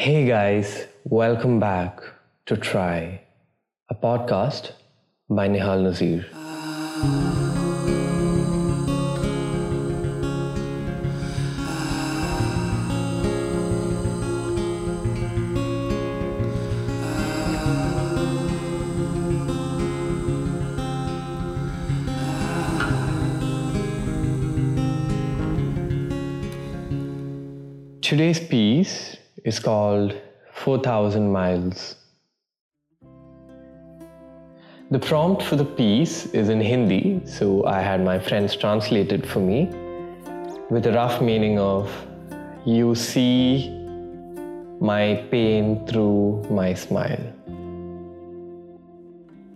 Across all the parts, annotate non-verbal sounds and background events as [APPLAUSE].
Hey guys, welcome back to Try, a podcast by Nihal Nazir. Today's piece is called 4000 Miles. The prompt for the piece is in Hindi, so I had my friends translate it for me with a rough meaning of You see my pain through my smile.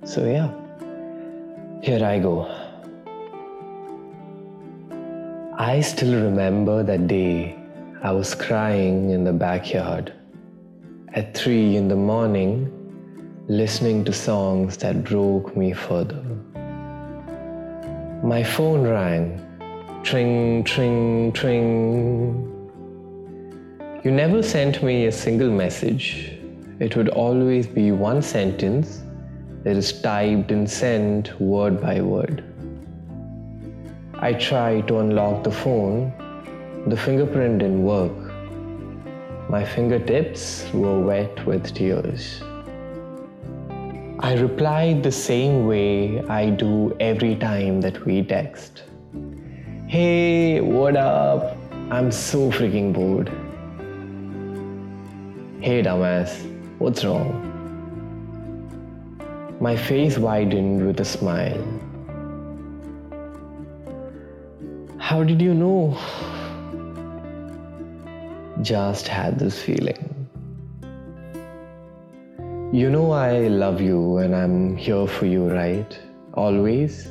So, yeah, here I go. I still remember that day I was crying in the backyard at three in the morning, listening to songs that broke me further. My phone rang, tring, tring, tring. You never sent me a single message. It would always be one sentence that is typed and sent word by word. I tried to unlock the phone the fingerprint didn't work. My fingertips were wet with tears. I replied the same way I do every time that we text. Hey, what up? I'm so freaking bored. Hey, dumbass, what's wrong? My face widened with a smile. How did you know? Just had this feeling. You know, I love you and I'm here for you, right? Always.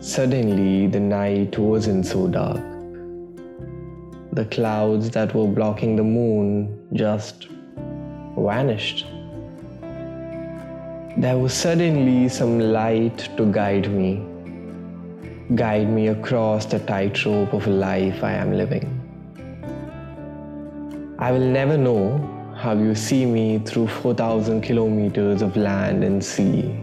Suddenly, the night wasn't so dark. The clouds that were blocking the moon just vanished. There was suddenly some light to guide me, guide me across the tightrope of life I am living. I will never know how you see me through 4,000 kilometers of land and sea.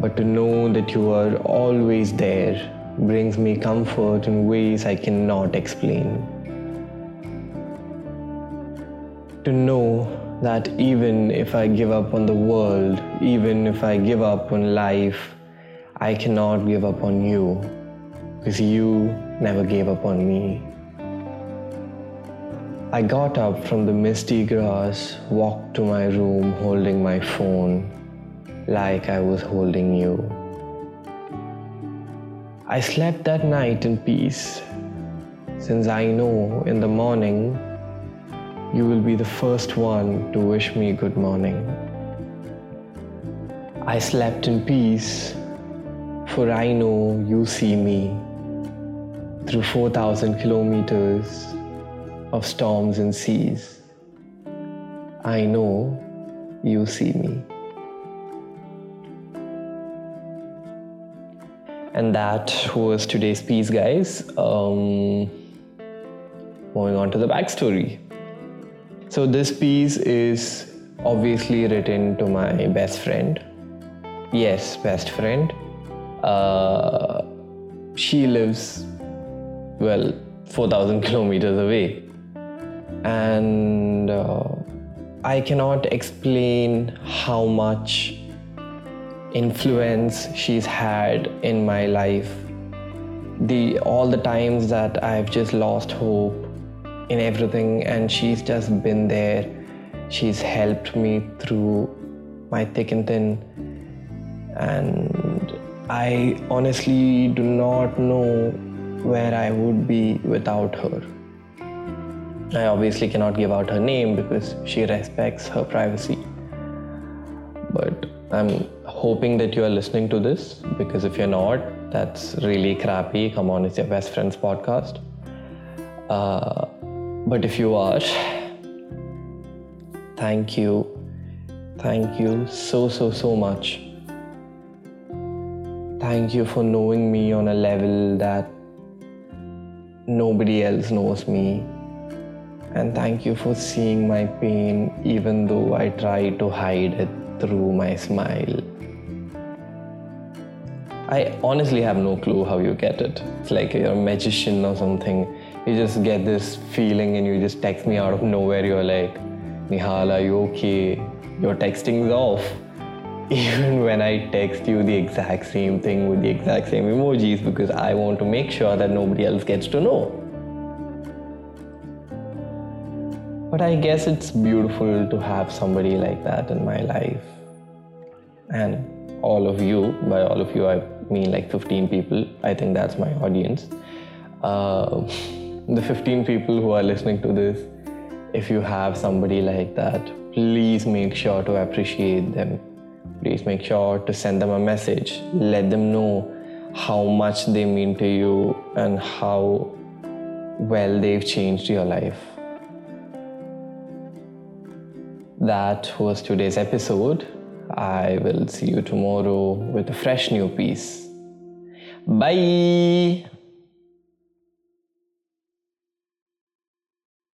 But to know that you are always there brings me comfort in ways I cannot explain. To know that even if I give up on the world, even if I give up on life, I cannot give up on you because you never gave up on me. I got up from the misty grass, walked to my room holding my phone like I was holding you. I slept that night in peace, since I know in the morning you will be the first one to wish me good morning. I slept in peace, for I know you see me through 4,000 kilometers of storms and seas. I know you see me. And that was today's piece, guys. Um, moving on to the backstory. So, this piece is obviously written to my best friend. Yes, best friend. Uh, she lives, well, 4,000 kilometers away and uh, I cannot explain how much influence she's had in my life. The all the times that I've just lost hope in everything, and she's just been there. She's helped me through my thick and thin, and I honestly do not know where I would be without her. I obviously cannot give out her name because she respects her privacy. But I'm hoping that you are listening to this because if you're not, that's really crappy. Come on, it's your best friend's podcast. Uh, but if you are, thank you. Thank you so, so, so much. Thank you for knowing me on a level that nobody else knows me And thank you for seeing my pain, even though I try to hide it through my smile. I honestly have no clue how you get it. It's like you're a magician or something. You just get this feeling and you just text me out of nowhere. You're like, Nihal, are you okay? Your texting is off. [LAUGHS] Even when I text you the exact same thing with the exact same emojis because I want to make sure that nobody else gets to know. But I guess it's beautiful to have somebody like that in my life. And all of you, by all of you, I mean like 15 people, I think that's my audience. Uh, [LAUGHS] the 15 people who are listening to this, if you have somebody like that, please make sure to appreciate them. Please make sure to send them a message. Let them know how much they mean to you and how well they've changed your life. That was today's episode. I will see you tomorrow with a fresh new piece. Bye.